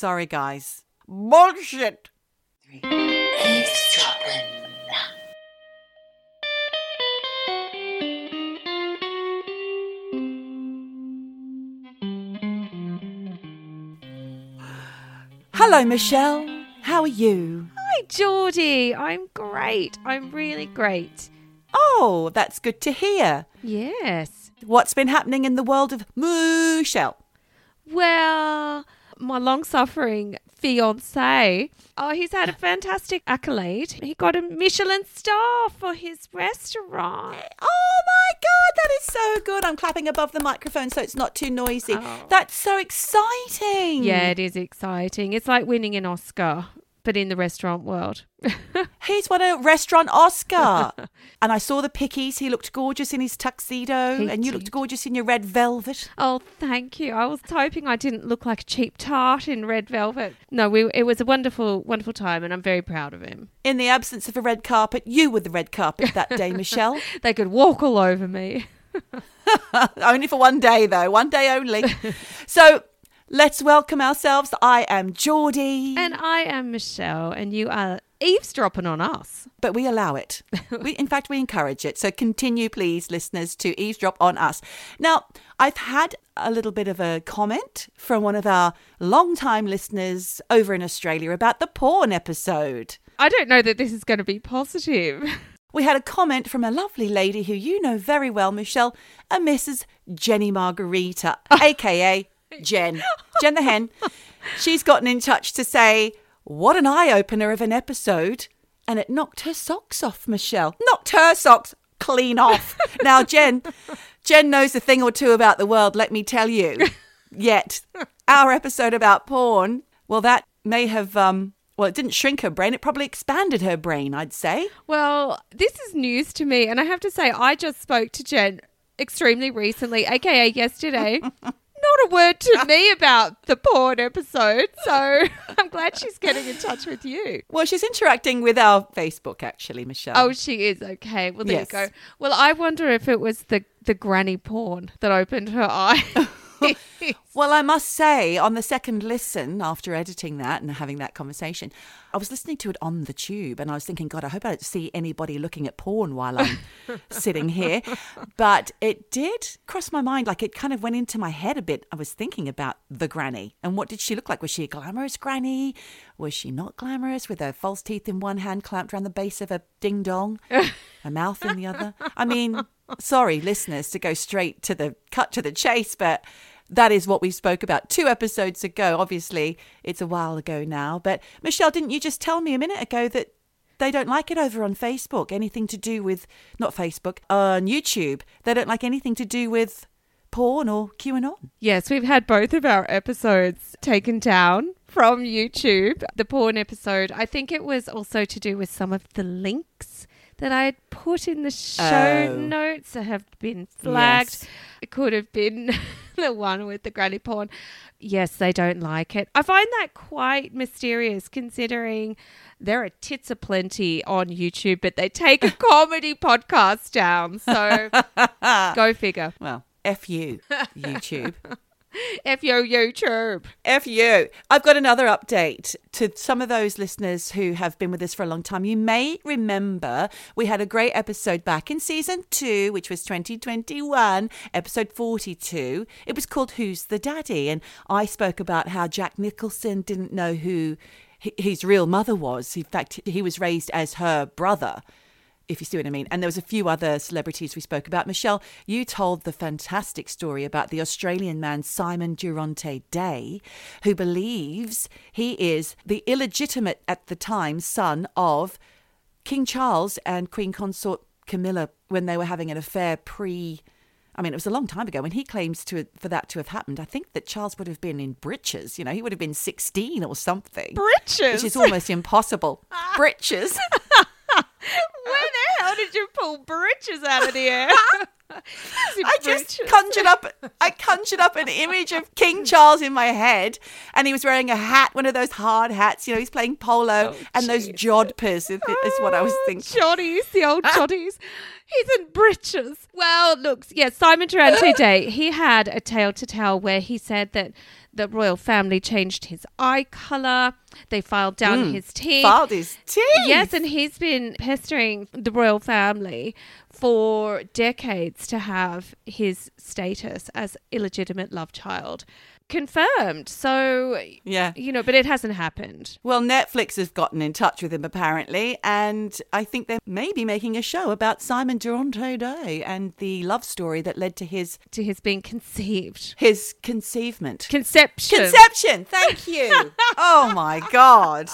Sorry, guys. Bullshit. Eavesdropping. Hello, Michelle. How are you? Hi, Geordie. I'm great. I'm really great. Oh, that's good to hear. Yes. What's been happening in the world of Michelle? Well, my long suffering fiance, oh, he's had a fantastic accolade. He got a Michelin star for his restaurant. Oh my God, that is so good. I'm clapping above the microphone so it's not too noisy. Oh. That's so exciting. Yeah, it is exciting. It's like winning an Oscar, but in the restaurant world. He's won a restaurant Oscar. and I saw the pickies. He looked gorgeous in his tuxedo, He and you did. looked gorgeous in your red velvet. Oh, thank you. I was hoping I didn't look like a cheap tart in red velvet. No, we, it was a wonderful, wonderful time, and I'm very proud of him. In the absence of a red carpet, you were the red carpet that day, Michelle. They could walk all over me. only for one day, though. One day only. so let's welcome ourselves. I am Geordie. And I am Michelle, and you are eavesdropping on us. but we allow it. We, in fact, we encourage it. So continue, please, listeners, to eavesdrop on us. Now, I've had a little bit of a comment from one of our long-time listeners over in Australia about the porn episode. I don't know that this is going to be positive. We had a comment from a lovely lady who you know very well, Michelle, a Mrs. Jenny Margarita, aka Jen, Jen the hen. She's gotten in touch to say, what an eye opener of an episode. And it knocked her socks off, Michelle. Knocked her socks clean off. now, Jen, Jen knows a thing or two about the world, let me tell you. Yet, our episode about porn, well, that may have, um, well, it didn't shrink her brain. It probably expanded her brain, I'd say. Well, this is news to me, and I have to say, I just spoke to Jen extremely recently, aka yesterday. A word to me about the porn episode, so I'm glad she's getting in touch with you. Well, she's interacting with our Facebook, actually, Michelle. Oh, she is okay. Well, there Yes. you go. Well, I wonder if it was the the granny porn that opened her eye. well, I must say, on the second listen after editing that and having that conversation, I was listening to it on the tube and I was thinking, God, I hope I don't see anybody looking at porn while I'm sitting here. But it did cross my mind, like it kind of went into my head a bit. I was thinking about the granny and what did she look like? Was she a glamorous granny? Was she not glamorous with her false teeth in one hand clamped around the base of a ding dong, a mouth in the other? I mean, sorry, listeners, to go straight to the cut to the chase, but that is what we spoke about two episodes ago. Obviously, it's a while ago now. But Michelle, didn't you just tell me a minute ago that they don't like it over on Facebook? Anything to do with, not Facebook, on YouTube. They don't like anything to do with porn or QAnon. Yes, we've had both of our episodes taken down from YouTube. The porn episode, I think it was also to do with some of the links that I had put in the show Oh. notes that have been flagged. Yes. It could have been the one with the granny porn. Yes, they don't like it. I find that quite mysterious considering there are tits aplenty on YouTube, but they take a comedy podcast down. So go figure. Well, F you, YouTube. F yo YouTube. F you. I've got another update to some of those listeners who have been with us for a long time. You may remember we had a great episode back in season two, which was 2021, episode 42. It was called Who's the Daddy? And I spoke about how Jack Nicholson didn't know who his real mother was. In fact, he was raised as her brother if you see what I mean. And there was a few other celebrities we spoke about. Michelle, you told the fantastic story about the Australian man Simon Dorante-Day, who believes he is the illegitimate at the time son of King Charles and Queen Consort Camilla when they were having an affair pre. I mean, it was a long time ago when he claims to for that to have happened. I think that Charles would have been in breeches. You know, he would have been sixteen or something, Breeches, which is almost impossible. breeches. Where the hell did you pull britches out of the air? I just conjured up I conjured up an image of King Charles in my head and he was wearing a hat, one of those hard hats, you know, he's playing polo oh, and those jodhpurs is, is what I was oh, thinking. Joddies, the old joddies. He's in breeches. Well, looks, yes, Simon Dorante-Day, he had a tale to tell where he said that The royal family changed his eye color. They filed down hmm. his teeth. Filed his teeth. Yes, and he's been pestering the royal family for decades to have his status as illegitimate love child confirmed. So, Yeah. you know, but it hasn't happened. Well, Netflix has gotten in touch with him apparently, and I think they're maybe making a show about Simon Dorante-Day and the love story that led to his To his being conceived. his conceivement. Conception. Conception. Thank you. oh my god.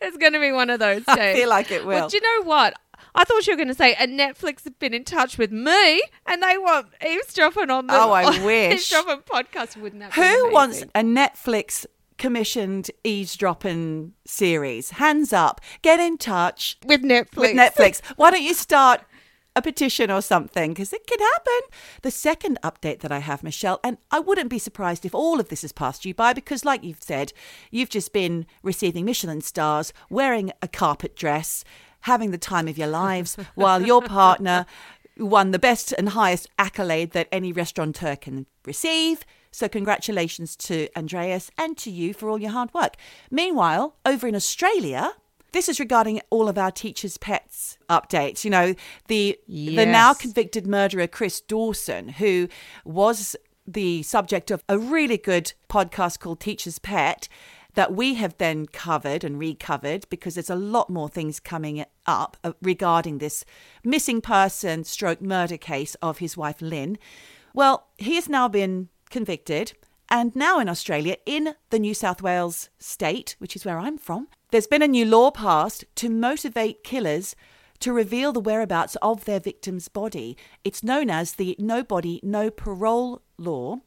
it's going to be one of those days. I feel like it Well, will. do you know what? I thought you were going to say, and Netflix have been in touch with me, and they want eavesdropping on the Oh, I wish. eavesdropping podcast. Wouldn't that be Who wants a Netflix commissioned eavesdropping series? Hands up. Get in touch with Netflix? with Netflix. Why don't you start a petition or something? Because it could happen. The second update that I have, Michelle, and I wouldn't be surprised if all of this has passed you by because, like you've said, you've just been receiving Michelin stars, wearing a carpet dress, having the time of your lives, while your partner won the best and highest accolade that any restaurateur can receive. So, congratulations to Andreas and to you for all your hard work. Meanwhile, over in Australia, this is regarding all of our teachers' pets updates. You know, the the now convicted murderer Chris Dawson, who was the subject of a really good podcast called Teacher's Pet that we have then covered and recovered because there's a lot more things coming up uh, regarding this missing person stroke murder case of his wife Lynn. Well, he has now been convicted and now in Australia, in the New South Wales state, which is where I'm from, there's been a new law passed to motivate killers to reveal the whereabouts of their victim's body. It's known as the No Body, No Parole law,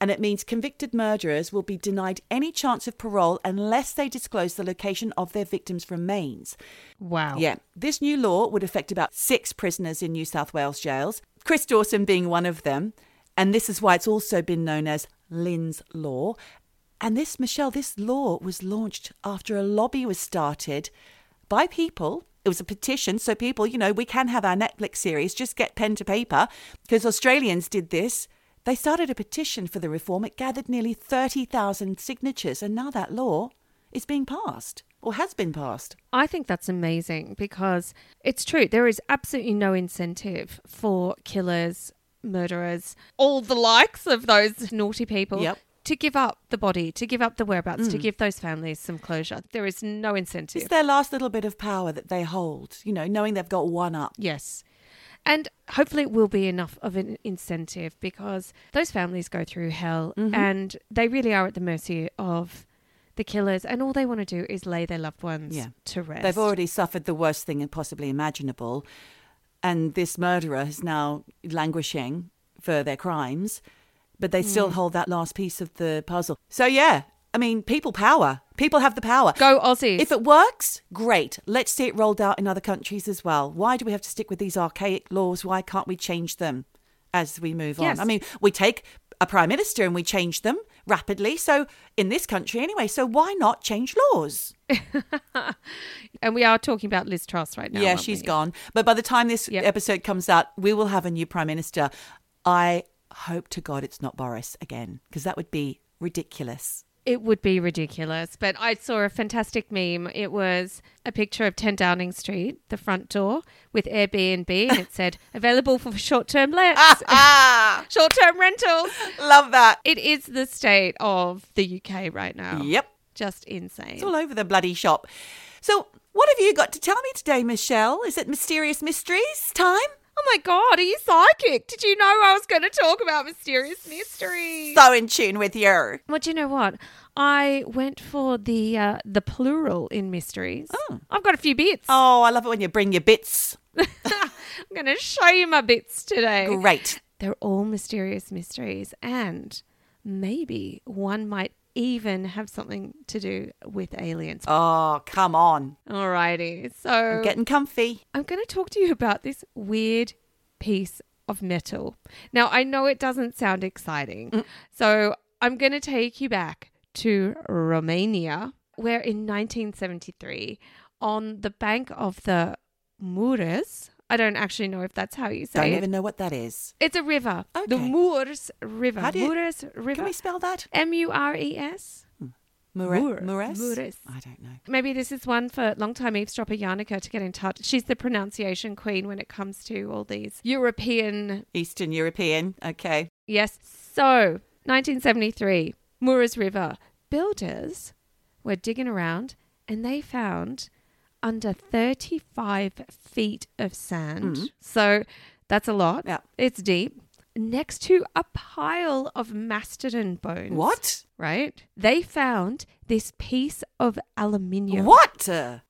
and it means convicted murderers will be denied any chance of parole unless they disclose the location of their victim's remains. Wow. Yeah, this new law would affect about six prisoners in New South Wales jails, Chris Dawson being one of them. And this is why it's also been known as Lynn's Law. And this, Michelle, this law was launched after a lobby was started by people. It was a petition. So, people, you know, we can have our Netflix series, just get pen to paper because Australians did this. They started a petition for the reform. It gathered nearly 30,000 signatures. And now that law is being passed or has been passed. I think that's amazing because it's true. There is absolutely no incentive for killers, murderers, all the likes of those naughty people. Yep. To give up the body, to give up the whereabouts, to mm. give those families some closure. There is no incentive. It's their last little bit of power that they hold, you know, knowing they've got one up. Yes. And hopefully it will be enough of an incentive because those families go through hell Mm-hmm. and they really are at the mercy of the killers and all they want to do is lay their loved ones Yeah. to rest. They've already suffered the worst thing possibly imaginable. And this murderer is now languishing for their crimes, but they still hold that last piece of the puzzle. So, yeah, I mean, people power. People have the power. Go Aussies. If it works, great. Let's see it rolled out in other countries as well. Why do we have to stick with these archaic laws? Why can't we change them as we move Yes. on? I mean, we take a prime minister and we change them rapidly. So, in this country anyway, so why not change laws? and we are talking about Liz Truss right now. yeah, she's we? gone. But by the time this Yep. episode comes out, we will have a new prime minister. I hope to God it's not Boris again, because that would be ridiculous. It would be ridiculous. But I saw a fantastic meme. It was a picture of 10 Downing Street, the front door, with Airbnb, and it said, available for short term lets, Ah, short term rentals. love that. It is the state of the UK right now. Yep. Just insane. It's all over the bloody shop. So, what have you got to tell me today, Michelle? Is it mysterious mysteries time? Oh my God, are you psychic? Did you know I was going to talk about mysterious mysteries? So in tune with you. Well, do you know what? I went for the uh, the plural in mysteries. Oh. I've got a few bits. Oh, I love it when you bring your bits. I'm going to show you my bits today. Great. They're all mysterious mysteries, and maybe one might even have something to do with aliens. Oh, come on. Alrighty, so I'm getting comfy. I'm going to talk to you about this weird piece of metal. Now, I know it doesn't sound exciting, mm. so I'm going to take you back to Romania, where in 1973, on the bank of the Mureș, I don't actually know if that's how you say it. I Don't even know what that is. It's a river. The Okay. Moors River. How do you- Moors Can River. we spell that? M U R E S. Hmm. Mure- Moores? Moores. I don't know. Maybe this is one for longtime eavesdropper Yannicka to get in touch. She's the pronunciation queen when it comes to all these European. Eastern European. Okay. Yes. So, 1973, Moores River. Builders were digging around and they found under 35 feet of sand. Mhm. So, that's a lot. Yeah. It's deep. Next to a pile of mastodon bones. What? Right? They found this piece of aluminium. What?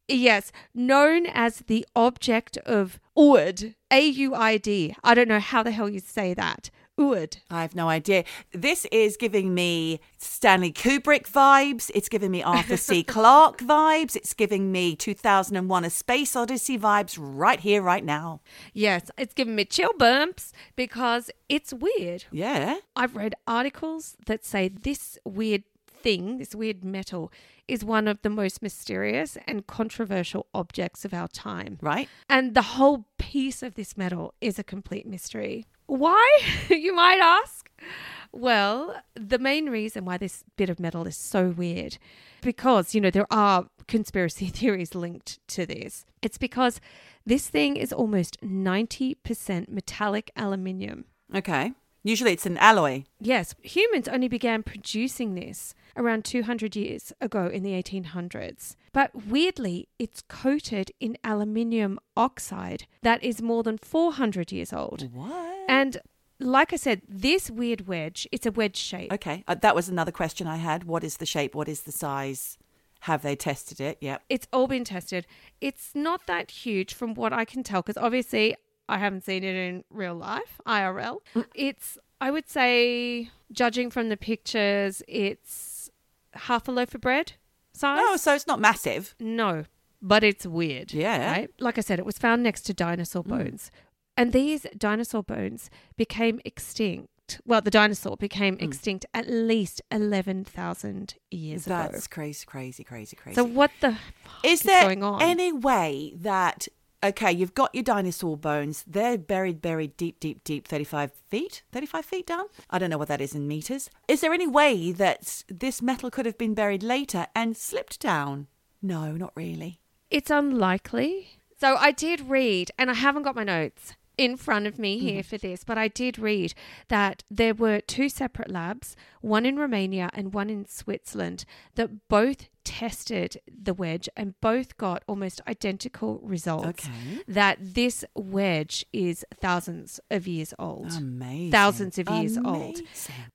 Yes, known as the object of Uid. A U I D. I don't know how the hell you say that. Uid. I have no idea. This is giving me Stanley Kubrick vibes. It's giving me Arthur C. Clarke vibes. It's giving me 2001 A Space Odyssey vibes right here, right now. Yes, it's giving me chill bumps because it's weird. Yeah. I've read articles that say this weird thing, this weird metal, is one of the most mysterious and controversial objects of our time. Right? And the whole piece of this metal is a complete mystery. Why, you might ask? Well, the main reason why this bit of metal is so weird, because, you know, there are conspiracy theories linked to this. It's because this thing is almost 90% metallic aluminium. Okay. Usually it's an alloy. Yes, humans only began producing this around 200 years ago in the 1800s. But weirdly, it's coated in aluminium oxide that is more than 400 years old. What? And like I said, this weird wedge, it's a wedge shape. Okay. Uh, that was another question I had. What is the shape? What is the size? Have they tested it? Yep. It's all been tested. It's not that huge from what I can tell, because obviously I haven't seen it in real life, IRL. It's, I would say, judging from the pictures, it's half a loaf of bread size. Oh, so it's not massive. No, but it's weird. Yeah. Right? Like I said, it was found next to dinosaur hmm. bones. And these dinosaur bones became extinct. Well, the dinosaur became hmm. extinct at least 11,000 years ago. That's crazy, crazy, crazy, crazy. So, what the fuck is is, there going on? any way that okay, you've got your dinosaur bones. They're buried, buried deep, deep, deep, 35 feet? 35 feet down? I don't know what that is in meters. Is there any way that this metal could have been buried later and slipped down? No, not really. It's unlikely. So I did read, and I haven't got my notes in front of me here mm-hmm. for this, but I did read that there were two separate labs, one in Romania and one in Switzerland, that both tested the wedge and both got almost identical results. Okay. That this wedge is thousands of years old. Amazing. Thousands of years old.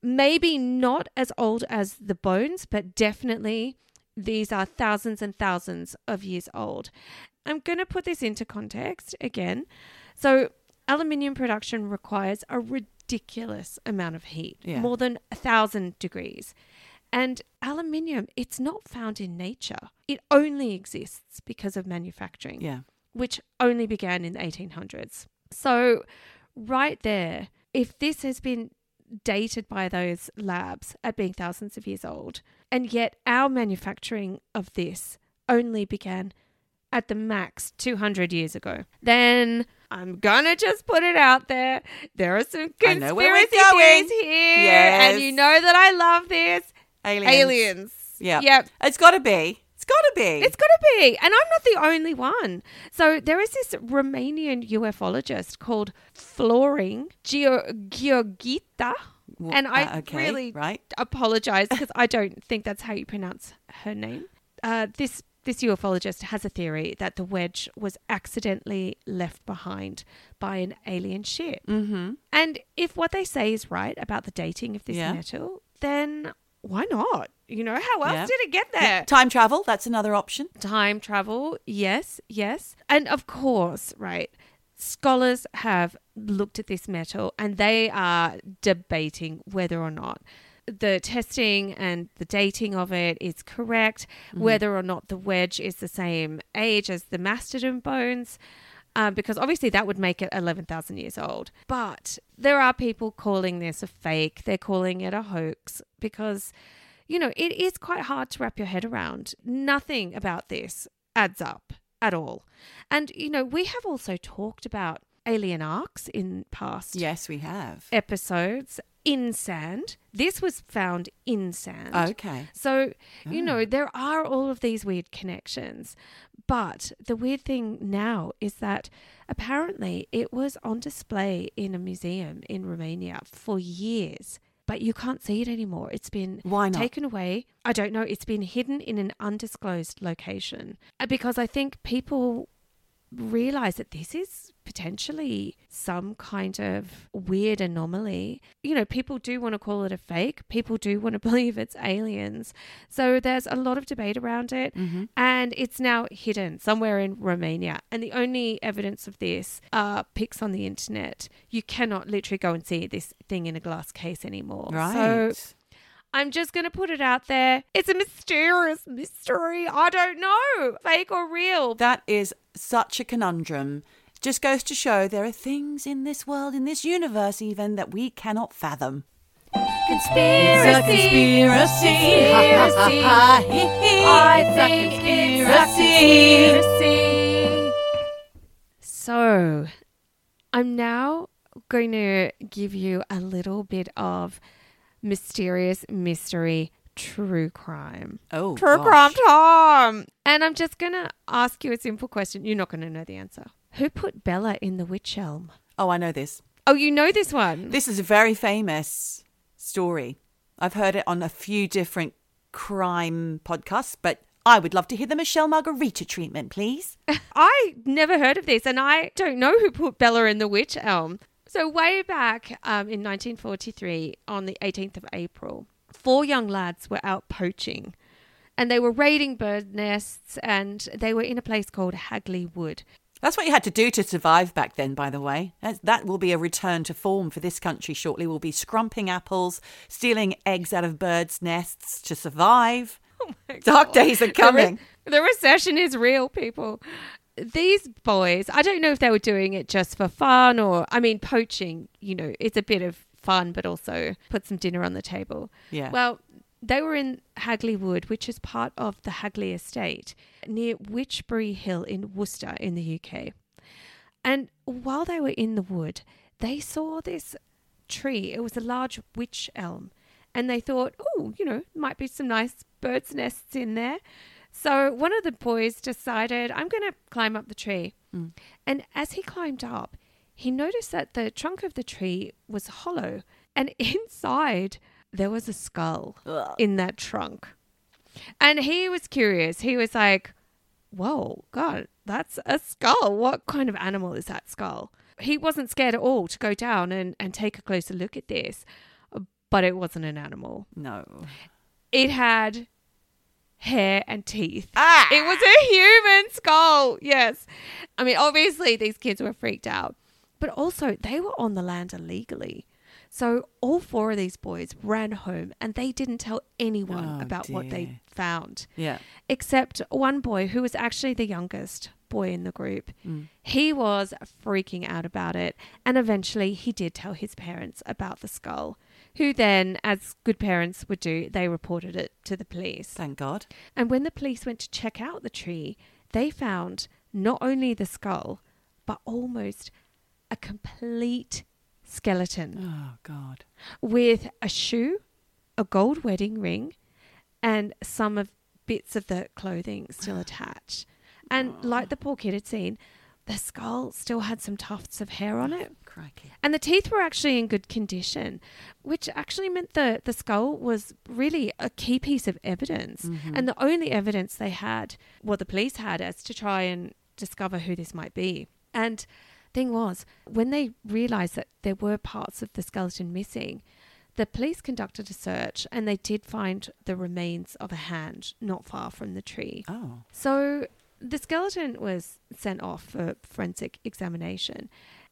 Maybe not as old as the bones, but definitely these are thousands and thousands of years old. I'm going to put this into context again. So, aluminium production requires a ridiculous amount of heat, Yeah. more than a thousand degrees. And aluminium, it's not found in nature. It only exists because of manufacturing Yeah. which only began in the 1800s. So, right there, if this has been dated by those labs at being thousands of years old, and yet our manufacturing of this only began at the max 200 years ago, then I'm gonna just put it out there. There are some conspiracy theories here, Yes. and you know that I love this. Aliens. Aliens. Yeah. Yep. It's got to be. It's got to be. It's got to be. And I'm not the only one. So there is this Romanian ufologist called Florin Georgita. And I uh, okay, really right. apologize because I don't think that's how you pronounce her name. Uh, this this ufologist has a theory that the wedge was accidentally left behind by an alien ship. Mm-hmm. And if what they say is right about the dating of this Yeah. metal, then why not? You know, how else Yeah. did it get there? Time travel. That's another option. time travel yes yes and of course right scholars have looked at this metal and they are debating whether or not the testing and the dating of it is correct mm-hmm. whether or not the wedge is the same age as the mastodon bones um, because obviously that would make it 11,000 years old. But there are people calling this a fake. They're calling it a hoax because, you know, it is quite hard to wrap your head around. Nothing about this adds up at all. And, you know, we have also talked about alien arcs in past Yes, we have. episodes in sand. This was found in sand. Okay. So, you know, there are all of these weird connections. But the weird thing now is that apparently it was on display in a museum in Romania for years. But you can't see it anymore. It's been Why not? taken away. I don't know. It's been hidden in an undisclosed location. Uh, Because I think people realize that this is potentially some kind of weird anomaly. You know, people do want to call it a fake, people do want to believe it's aliens. So there's a lot of debate around it, mm-hmm. and it's now hidden somewhere in Romania. And the only evidence of this are pics on the internet. You cannot literally go and see this thing in a glass case anymore. Right. So I'm just going to put it out there. It's a mysterious mystery. I don't know, fake or real. that is such a conundrum. Just goes to show there are things in this world, in this universe even, that we cannot fathom. Conspiracy. Conspiracy. I think it's a conspiracy. So, I'm now going to give you a little bit of mysterious mystery true crime. Oh, True gosh. crime time. And I'm just going to ask you a simple question. You're not going to know the answer. Who put Bella in the witch elm? Oh, I know this. Oh, you know this one. This is a very famous story. I've heard it on a few different crime podcasts, but I would love to hear the Michelle Margarita treatment, please. I never heard of this, and I don't know who put Bella in the witch elm. So, way back um, in 1943, on the 18th of April, four young lads were out poaching and they were raiding bird nests and they were in a place called Hagley Wood. That's what you had to do to survive back then, by the way. That, will be a return to form for this country shortly. We'll be scrumping apples, stealing eggs out of birds' nests to survive. Dark days are The, re- coming. the recession is real, people. These boys, I don't know if they were doing it just for fun or, I mean, poaching, you know, it's a bit of fun, but also put some dinner on the table. Yeah. Well, they were in Hagley Wood, which is part of the Hagley Estate near Wychbury Hill in Worcester in the UK. And while they were in the wood, they saw this tree. It was a large witch elm. And they thought, oh, you know, might be some nice birds' nests in there. So one of the boys decided, I'm going to climb up the tree. Mm. And as he climbed up, he noticed that the trunk of the tree was hollow. And inside, there was a skull Ugh. in that trunk. And he was curious. He was like, whoa, God, that's a skull. What kind of animal is that skull? He wasn't scared at all to go down and, and take a closer look at this, but it wasn't an animal. No. It had hair and teeth. Ah! It was a human skull. Yes. I mean, obviously, these kids were freaked out, but also they were on the land illegally. So all four of these boys ran home and they didn't tell anyone Oh, about what they found Yeah. except one boy who was actually the youngest boy in the group. Mm. He was freaking out about it, and eventually he did tell his parents about the skull, who then, as good parents would do, they reported it to the police. Thank God. And when the police went to check out the tree, they found not only the skull, but almost a complete skeleton Oh, God. with a shoe, a gold wedding ring, and some of bits of the clothing still attached. And like oh. the poor kid had seen, the skull still had some tufts of hair on it. Crikey. And the teeth were actually in good condition, which actually meant the, the skull was really a key piece of evidence. Mm-hmm. And the only evidence they had, well, the police had, as to try and discover who this might be. And thing was, when they realized that there were parts of the skeleton missing, the police conducted a search and they did find the remains of a hand not far from the tree. Oh. So the skeleton was sent off for forensic examination.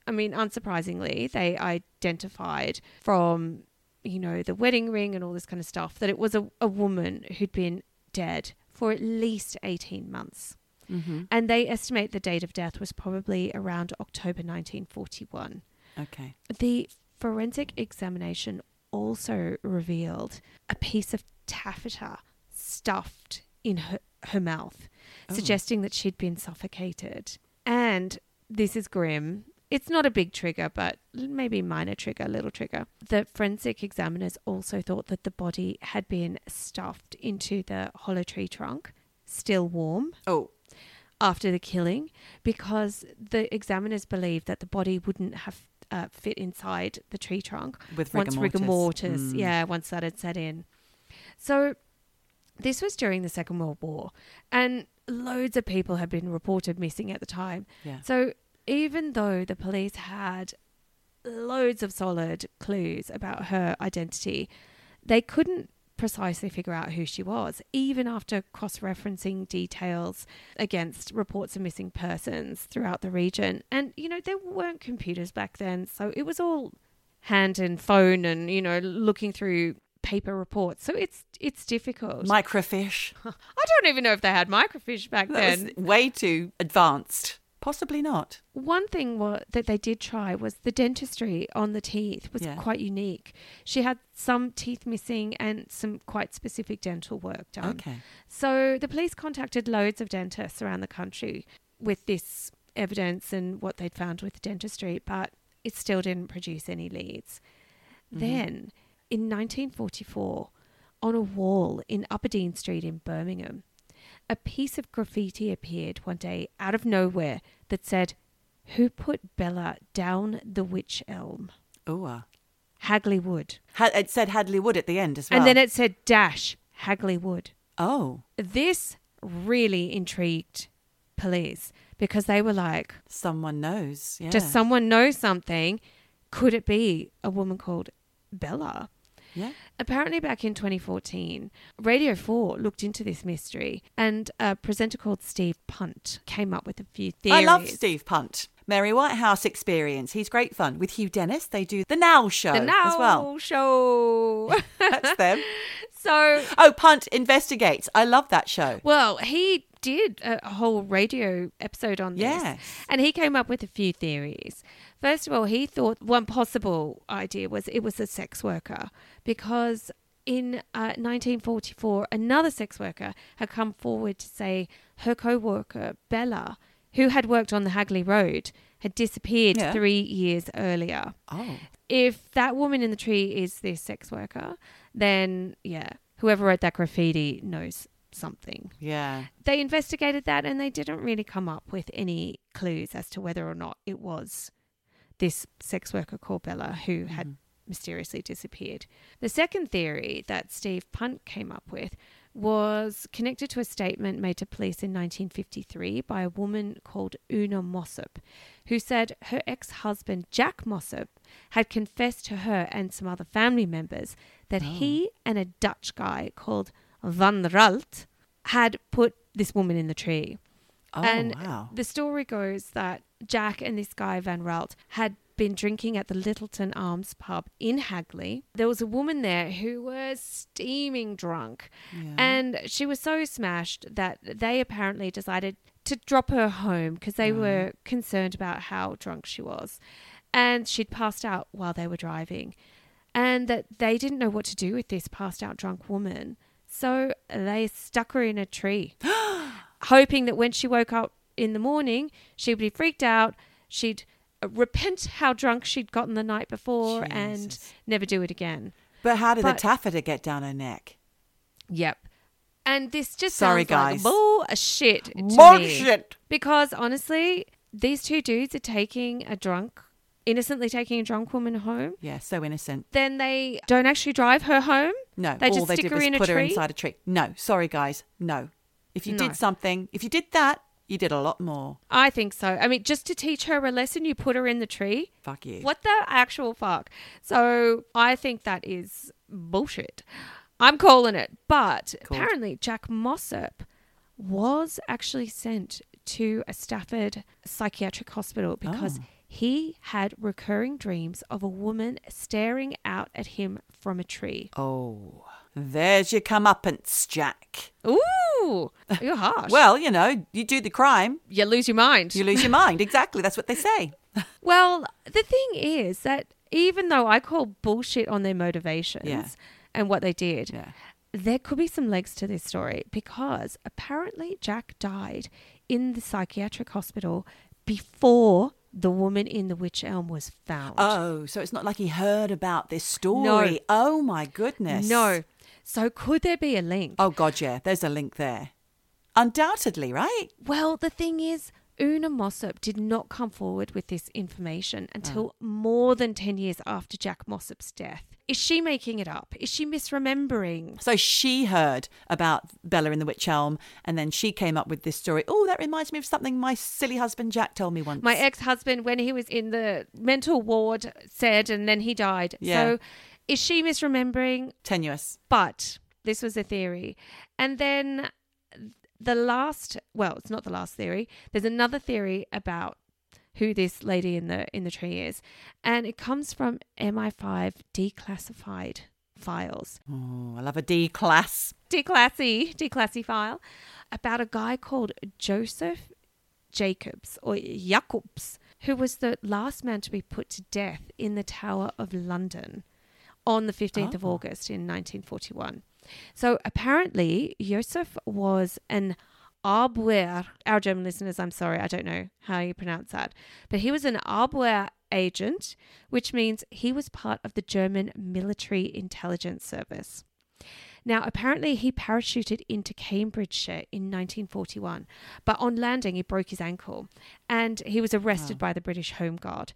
I mean, unsurprisingly, they identified from, you know, the wedding ring and all this kind of stuff that it was a, a woman who'd been dead for at least 18 months. Mm-hmm. And they estimate the date of death was probably around October 1941. Okay. The forensic examination also revealed a piece of taffeta stuffed in her her mouth, suggesting that she'd been suffocated. And this is grim. It's not a big trigger, but maybe minor trigger, little trigger. The forensic examiners also thought that the body had been stuffed into the hollow tree trunk, still warm, Oh, after the killing because the examiners believed that the body wouldn't have uh, fit inside the tree trunk with once rigor mortis, Mm. yeah, once that had set in. So this was during the Second World War, and loads of people had been reported missing at the time. Yeah. So even though the police had loads of solid clues about her identity, they couldn't precisely figure out who she was, even after cross referencing details against reports of missing persons throughout the region. And, you know, there weren't computers back then, so it was all hand and phone and, you know, looking through paper reports. So it's it's difficult. Microfiche. I don't even know if they had microfiche back That then. was way too advanced. Possibly not. One thing wa- that they did try was the dentistry on the teeth was Yeah. quite unique. She had some teeth missing and some quite specific dental work done. Okay. So the police contacted loads of dentists around the country with this evidence and what they'd found with dentistry, but it still didn't produce any leads. Mm-hmm. Then, in 1944, on a wall in Upper Dean Street in Birmingham, a piece of graffiti appeared one day out of nowhere that said, Who put Bella down the witch elm? Oh, uh, Hagley Wood. ha- it said Hadley Wood at the end as well. And then it said dash Hagley Wood. oh, This really intrigued police because they were like, someone knows. Yeah. does someone know something? Could it be a woman called Bella? Yeah. Apparently, back in 2014, Radio 4 looked into this mystery, and a presenter called Steve Punt came up with a few theories. I love Steve Punt. Mary Whitehouse Experience. He's great fun. With Hugh Dennis, they do the Now Show The Now as well. Show. That's them. so, Oh, Punt Investigates. I love that show. well, he did a whole radio episode on this. Yes. And he came up with a few theories. First of all, he thought one possible idea was it was a sex worker because in uh, 1944, another sex worker had come forward to say her co worker, Bella, who had worked on the Hagley Road, had disappeared Yeah. three years earlier. Oh. If that woman in the tree is this sex worker, then yeah, whoever wrote that graffiti knows something Yeah. they investigated that and they didn't really come up with any clues as to whether or not it was this sex worker called Bella who mm-hmm. had mysteriously disappeared. The second theory that Steve Punt came up with was connected to a statement made to police in 1953 by a woman called Una Mossop, who said her ex husband Jack Mossop had confessed to her and some other family members that oh. he and a Dutch guy called Van Ralt had put this woman in the tree. Oh, and wow. the story goes that Jack and this guy Van Ralt had been drinking at the Lyttelton Arms pub in Hagley. There was a woman there who was steaming drunk, Yeah. and she was so smashed that they apparently decided to drop her home because they were mm. concerned about how drunk she was. And she'd passed out while they were driving, and that they didn't know what to do with this passed out drunk woman. So they stuck her in a tree, hoping that when she woke up in the morning, she'd be freaked out. She'd uh, repent how drunk she'd gotten the night before and never do it again. But how did But- the taffeta get down her neck? Yep. And this just Sorry, sounds like guys. bullshit to me. Bullshit. Because honestly, these two dudes are taking a drunk, innocently taking a drunk woman home. Yeah, so innocent. Then they don't actually drive her home. No, They all just they stick did her was in a put her tree? inside a tree. No, sorry, guys. No. If you No. did something, if you did that, you did a lot more. I think so. I mean, just to teach her a lesson, you put her in the tree. Fuck you. What the actual fuck? So I think that is bullshit. I'm calling it. But apparently, Jack Mossop was actually sent to a Stafford psychiatric hospital because Oh. He had recurring dreams of a woman staring out at him from a tree. Oh, there's your comeuppance, Jack. Ooh, you're harsh. Well, you know, you do the crime, you lose your mind. you lose your mind. Exactly. That's what they say. Well, the thing is that even though I call bullshit on their motivations Yeah. and what they did, Yeah. there could be some legs to this story because apparently Jack died in the psychiatric hospital before the woman in the witch elm was found. Oh, so it's not like he heard about this story. No. Oh my goodness. no. So could there be a link? Oh god, yeah. There's a link there. Undoubtedly, right? Well, the thing is, Una Mossop did not come forward with this information mm. until more than 10 years after Jack Mossop's death. Is she making it up? Is she misremembering? So she heard about Bella in the Witch Elm, and then she came up with this story. Oh, that reminds me of something my silly husband Jack told me once. My ex husband, when he was in the mental ward, said, and then he died. Yeah. So is she misremembering? tenuous. But this was a theory. And then the last, well, it's not the last theory. There's another theory about who this lady in the in the tree is, and it comes from MI5 declassified files. Oh, I love a D class. Declassy, declassy file about a guy called Joseph Jacobs or Jacobs, who was the last man to be put to death in the Tower of London on the 15th of Oh. August in 1941. So apparently, Joseph was an Abwehr. Our German listeners, I'm sorry, I don't know how you pronounce that, but he was an Abwehr agent, which means he was part of the German military intelligence service. Now, apparently, he parachuted into Cambridgeshire in 1941, but on landing, he broke his ankle and he was arrested by the British Home Guard.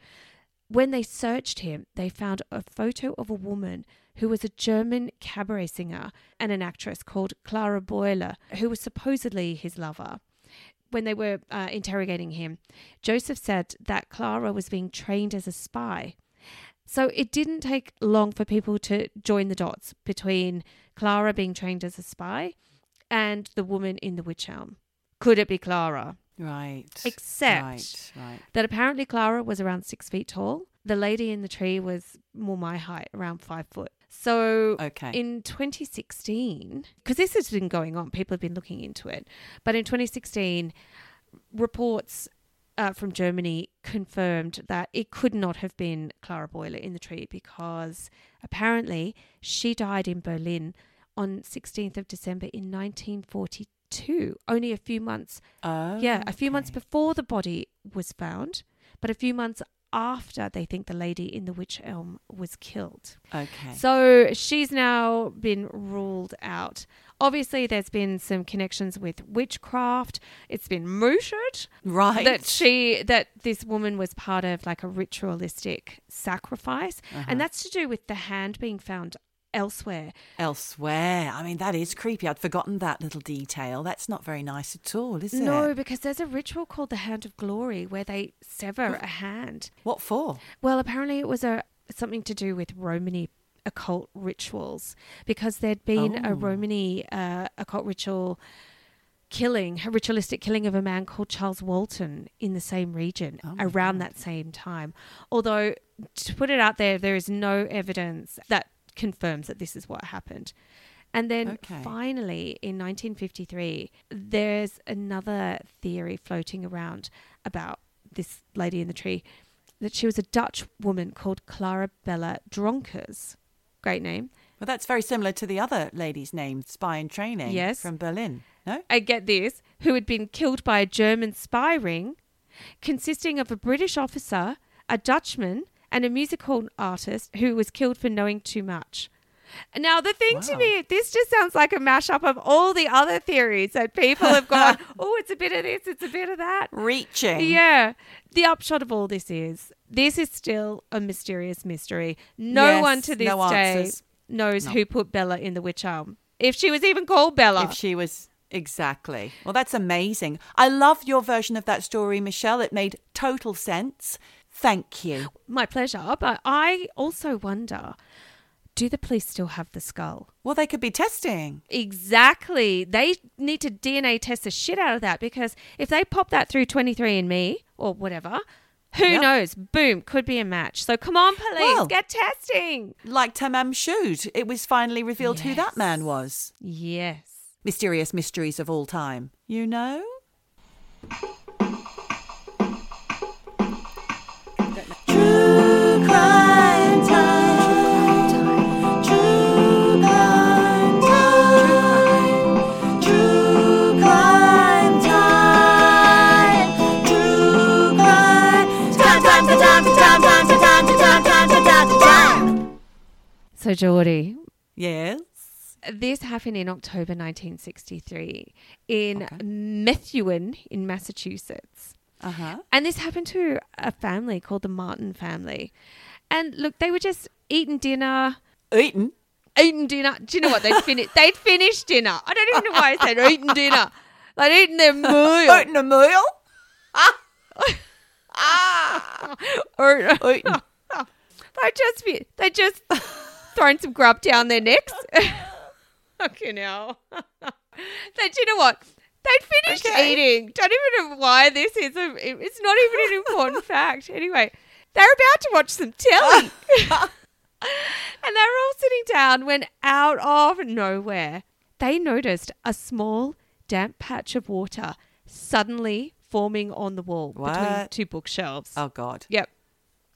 When they searched him, they found a photo of a woman who was a German cabaret singer and an actress called Clara Bauerle, who was supposedly his lover. When they were uh, interrogating him, Joseph said that Clara was being trained as a spy. So it didn't take long for people to join the dots between Clara being trained as a spy and the woman in the witch elm. Could it be Clara? Right. Except Right, right. that apparently Clara was around six feet tall. The lady in the tree was more my height, around five foot. So Okay. in 2016, because this has been going on, people have been looking into it. But in 2016, reports uh, from Germany confirmed that it could not have been Clara Bauerle in the tree because apparently she died in Berlin on 16th of December in 1942, only a few months oh, yeah, a few months before the body was found, but a few months after they think the lady in the witch elm was killed. Okay. So she's now been ruled out. Obviously, there's been some connections with witchcraft. It's been mooted right. that she that this woman was part of like a ritualistic sacrifice, Uh-huh. and that's to do with the hand being found elsewhere. Elsewhere. I mean, that is creepy. I'd forgotten that little detail. That's not very nice at all, is it? No, because there's a ritual called the Hand of Glory where they sever a hand. What for? Well, apparently it was a something to do with Romany occult rituals because there'd been a Oh. Romany uh, occult ritual killing, a ritualistic killing of a man called Charles Walton in the same region Oh around God. that same time. Although to put it out there, there is no evidence that confirms that this is what happened. And then Okay. finally, in 1953, there's another theory floating around about this lady in the tree that she was a Dutch woman called Clara Bella Dronkers. Great name. Well, that's very similar to the other lady's name, spy in training. Yes. From Berlin. No? I get this, who had been killed by a German spy ring consisting of a British officer, a Dutchman, and a musical artist who was killed for knowing too much. Now, the thing to me, this just sounds like a mashup of all the other theories that people have gone, oh, it's a bit of this, it's a bit of that. Reaching. Yeah. The upshot of all this is this is still a mysterious mystery. No Yes, one to this no day answers. knows No. who put Bella in the witch elm. If she was even called Bella. If she was. Exactly. Well, that's amazing. I love your version of that story, Michelle. It made total sense. Thank you. My pleasure. But I also wonder do the police still have the skull? Well, they could be testing. Exactly. They need to DNA test the shit out of that because if they pop that through 23andMe or whatever, who Yep. knows? Boom, could be a match. So come on, police, Well- get testing. Like Tamam Shud, it was finally revealed who that man was. Yes. Mysterious mysteries of all time. You know? Geordie, Yes. this happened in October 1963 in Okay. Methuen in Massachusetts. Uh huh. And this happened to a family called the Martin family. And look, they were just eating dinner, Eating? eating dinner. Do you know what? They'd, fini- they'd finished dinner. I don't even know why I said eating dinner. They'd eaten their meal. Eaten a meal. Ah. Or, Eaten. they just they just thrown some grub down their necks. Fucking hell. they, do you know what? They'd finished Okay. eating. Don't even know why this is. A, it's not even an important fact. Anyway, they're about to watch some telly. and they were all sitting down when out of nowhere, they noticed a small, damp patch of water suddenly forming on the wall between two bookshelves. Oh God. Yep.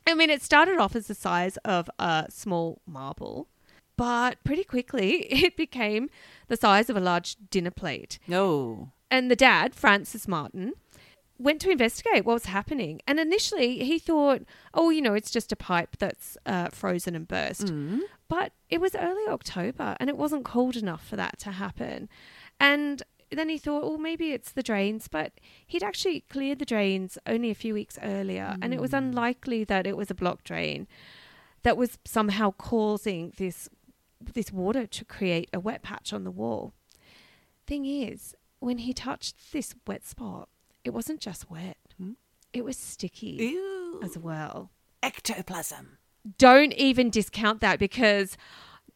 I mean, it started off as the size of a small marble, but pretty quickly it became the size of a large dinner plate. No. And the dad, Francis Martin, went to investigate what was happening. And initially he thought, oh, you know, it's just a pipe that's uh, frozen and burst. Mm. But it was early October and it wasn't cold enough for that to happen. And then he thought, well, maybe it's the drains, but he'd actually cleared the drains only a few weeks earlier, and it was unlikely that it was a blocked drain that was somehow causing this this water to create a wet patch on the wall. Thing is, when he touched this wet spot, it wasn't just wet; Hmm? it was sticky Ew. as well Ectoplasm. don't even discount that because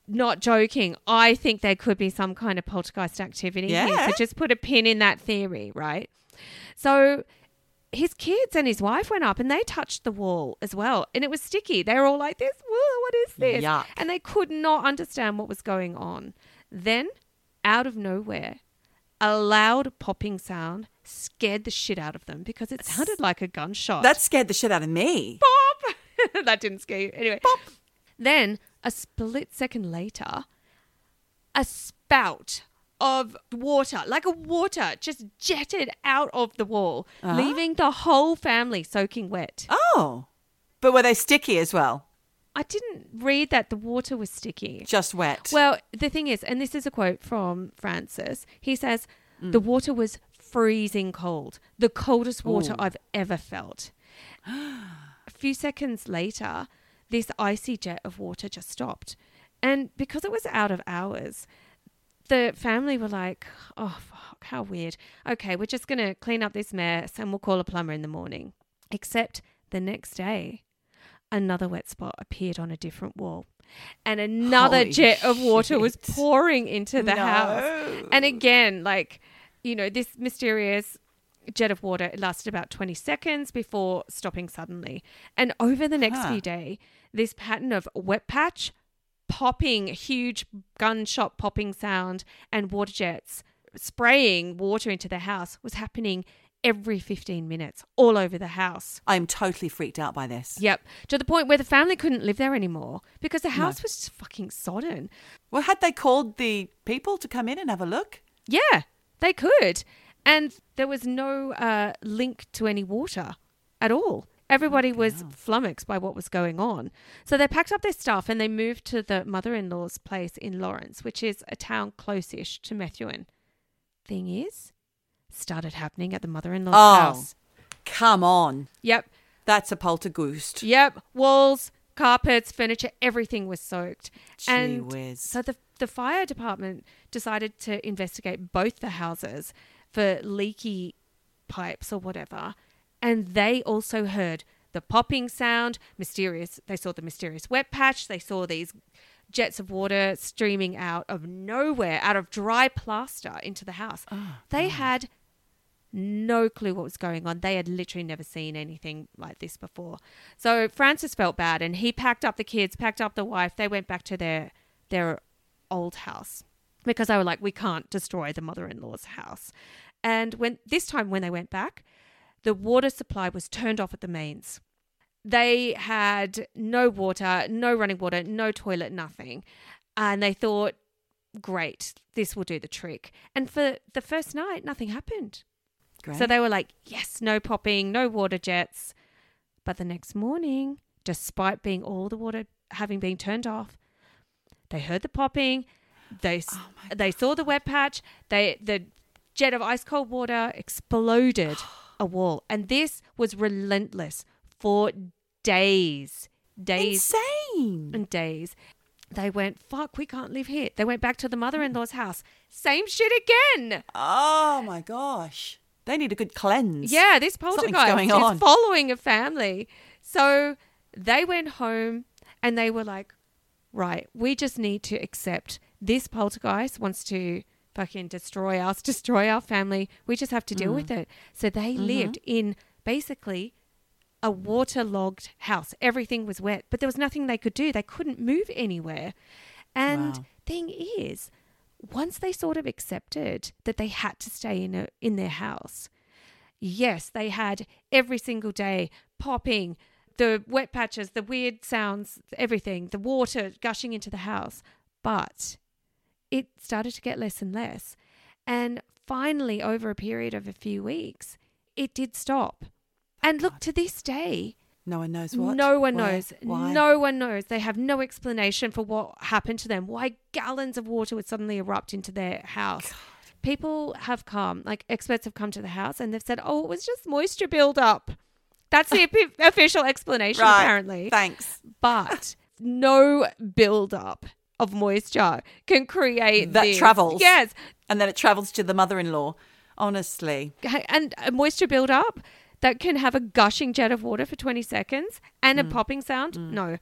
not joking i think there could be some kind of poltergeist activity here Yeah. so just put a pin in that theory right so his kids and his wife went up and they touched the wall as well and it was sticky they were all like this Whoa, what is this Yuck. and they could not understand what was going on then out of nowhere a loud popping sound scared the shit out of them because it sounded like a gunshot That scared the shit out of me. pop. that didn't scare you. Anyway, pop. Then a split second later, a spout of water, like a water, just jetted out of the wall, Ah. leaving the whole family soaking wet. Oh. But were they sticky as well? I didn't read that the water was sticky. Just wet. Well, the thing is, and this is a quote from Francis, he says, The water was freezing cold, the coldest water Ooh. I've ever felt. a few seconds later, this icy jet of water just stopped. And because it was out of hours, the family were like, oh, fuck, how weird. Okay, we're just going to clean up this mess and we'll call a plumber in the morning. Except the next day, another wet spot appeared on a different wall. And another Holy jet of water was pouring into the house. And again, like, you know, this mysterious jet of water it lasted about 20 seconds before stopping suddenly. And over the next Huh. few days, this pattern of wet patch, popping, huge gunshot popping sound, and water jets spraying water into the house was happening every 15 minutes all over the house. I'm totally freaked out by this. Yep. To the point where the family couldn't live there anymore because the house was just fucking sodden. Well, had they called the people to come in and have a look? Yeah, they could. And there was no uh, link to any water at all. Everybody was flummoxed by what was going on. So they packed up their stuff and they moved to the mother in law's place in Lawrence, which is a town close ish to Methuen. Thing is, started happening at the mother in law's Oh. house. Come on. Yep. That's a poltergeist. Yep. Walls, carpets, furniture, everything was soaked. Gee and whiz. so the, the fire department decided to investigate both the houses for leaky pipes or whatever. And they also heard the popping sound, mysterious. They saw the mysterious wet patch. They saw these jets of water streaming out of nowhere, out of dry plaster into the house. Oh, they had no clue what was going on. They had literally never seen anything like this before. So Francis felt bad and he packed up the kids, packed up the wife. They went back to their their old house because they were like, we can't destroy the mother-in-law's house. And when this time when they went back, the water supply was turned off at the mains. They had no water, no running water, no toilet, nothing. And they thought, great, this will do the trick. And for the first night, nothing happened. Great. So they were like, yes, no popping, no water jets. But the next morning, despite being all the water having been turned off, They heard the popping. They s oh they saw the wet patch. They the jet of ice cold water exploded a wall, and this was relentless for days, days Insane. and days. They went, fuck, we can't live here. They went back to the mother in law's house. Same shit again. Oh my gosh. They need a good cleanse. Yeah, this poltergeist is following a family. So they went home and they were like, right, we just need to accept this poltergeist wants to fucking destroy us, destroy our family. We just have to Mm. deal with it. So they Mm-hmm. lived in basically a waterlogged house. Everything was wet, but there was nothing they could do. They couldn't move anywhere. And Wow. thing is, once they sort of accepted that they had to stay in a, in their house, yes, they had every single day popping, the wet patches, the weird sounds, everything, the water gushing into the house. But it started to get less and less. And finally, over a period of a few weeks, it did stop. And look, to this day, No one knows what. no one Where? knows. Why? No one knows. They have no explanation for what happened to them. Why gallons of water would suddenly erupt into their house. People have come, like experts have come to the house and they've said, oh, it was just moisture buildup. That's the official explanation, Right. apparently. Thanks. But no buildup of moisture can create That this. travels. Yes. And then it travels to the mother in law. Honestly. and a moisture buildup that can have a gushing jet of water for 20 seconds and Mm. a popping sound? No.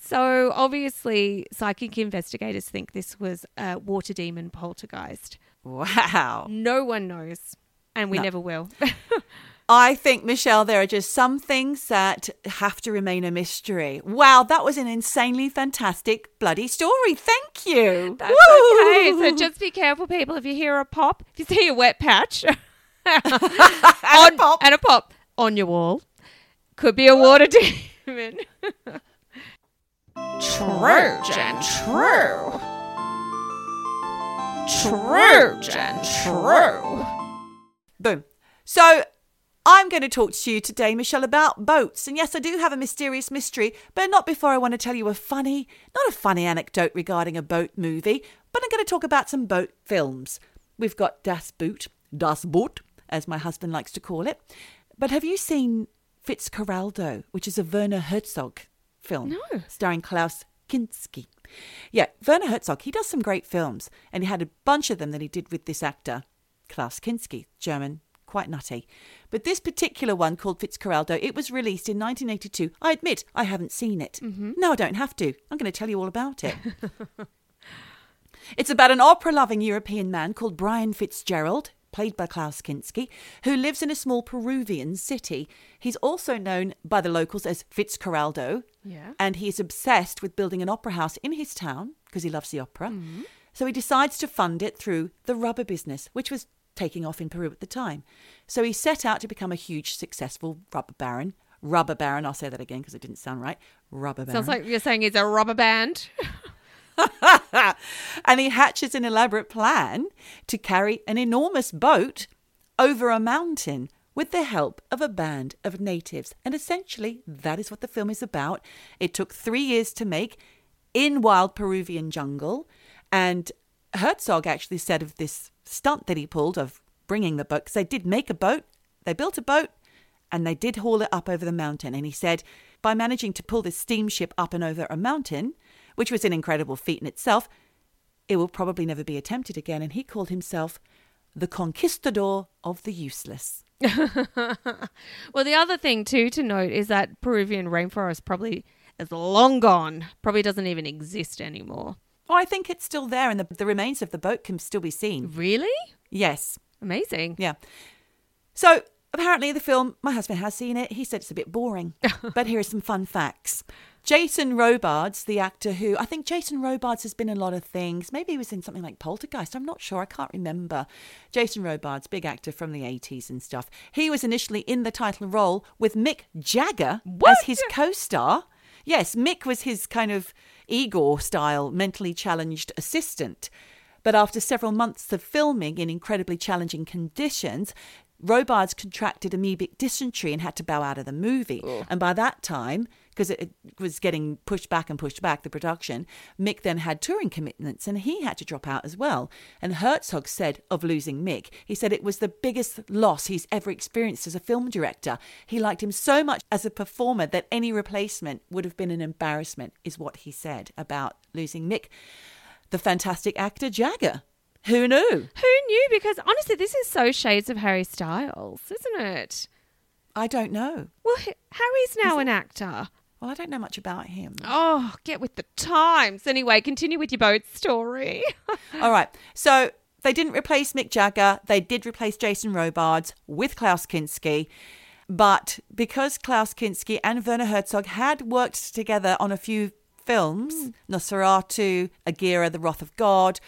So obviously, psychic investigators think this was a water demon poltergeist. Wow. No one knows, and we No. never will. I think, Michelle, there are just some things that have to remain a mystery. Wow, that was an insanely fantastic bloody story. Thank you. That's Woo! okay. So just be careful, people. If you hear a pop, if you see a wet patch And a pop. and a pop on your wall, could be a water demon. True, Jen, true. True, Jen, true. Boom. So I'm going to talk to you today, Michelle, about boats. And yes, I do have a mysterious mystery, but not before I want to tell you a funny, not a funny anecdote regarding a boat movie, but I'm going to talk about some boat films. We've got Das Boot, Das Boot, as my husband likes to call it. But have you seen Fitzcarraldo, which is a Werner Herzog film? No. Starring Klaus Kinski. Yeah, Werner Herzog, he does some great films, and he had a bunch of them that he did with this actor, Klaus Kinski, German, quite nutty. But this particular one called Fitzcarraldo, it was released in 1982. I admit I haven't seen it. Mm-hmm. No, I don't have to. I'm going to tell you all about it. it's about an opera loving European man called Brian Fitzgerald, played by Klaus Kinski, who lives in a small Peruvian city. He's also known by the locals as Fitzcarraldo, Yeah. and he is obsessed with building an opera house in his town because he loves the opera. Mm-hmm. So he decides to fund it through the rubber business, which was taking off in Peru at the time. So he set out to become a huge, successful rubber baron. Rubber baron, I'll say that again because it didn't sound right. Rubber baron. Sounds like you're saying he's a rubber band. and he hatches an elaborate plan to carry an enormous boat over a mountain with the help of a band of natives. And essentially, that is what the film is about. It took three years to make in wild Peruvian jungle. And Herzog actually said of this stunt that he pulled of bringing the boat, because they did make a boat, they built a boat, and they did haul it up over the mountain. And he said, by managing to pull this steamship up and over a mountain, which was an incredible feat in itself, it will probably never be attempted again. And he called himself the conquistador of the useless. Well, the other thing too to note is that Peruvian rainforest probably is long gone. Probably doesn't even exist anymore. Oh, I think it's still there, and the, the remains of the boat can still be seen. Really? Yes. Amazing. Yeah. So apparently, the film, my husband has seen it. He said it's a bit boring. but here are some fun facts. Jason Robards, the actor who I think Jason Robards has been in a lot of things. Maybe he was in something like Poltergeist. I'm not sure. I can't remember. Jason Robards, big actor from the 80s and stuff. He was initially in the title role with Mick Jagger What? as his co star. Yes, Mick was his kind of Igor style mentally challenged assistant. But after several months of filming in incredibly challenging conditions, Robards contracted amoebic dysentery and had to bow out of the movie. And by that time, because it it was getting pushed back and pushed back, the production, Mick then had touring commitments and he had to drop out as well. And Herzog said of losing Mick, he said it was the biggest loss he's ever experienced as a film director. He liked him so much as a performer that any replacement would have been an embarrassment, is what he said about losing Mick. The fantastic actor Jagger. Who knew? Who knew? Because honestly, this is so shades of Harry Styles, isn't it? I don't know. Well, Harry's now an actor. Well, I don't know much about him. Oh, get with the times. Anyway, continue with your boat story. All right. So they didn't replace Mick Jagger. They did replace Jason Robards with Klaus Kinski. But because Klaus Kinski and Werner Herzog had worked together on a few films, hmm. Nosferatu, Aguirre, The Wrath of God,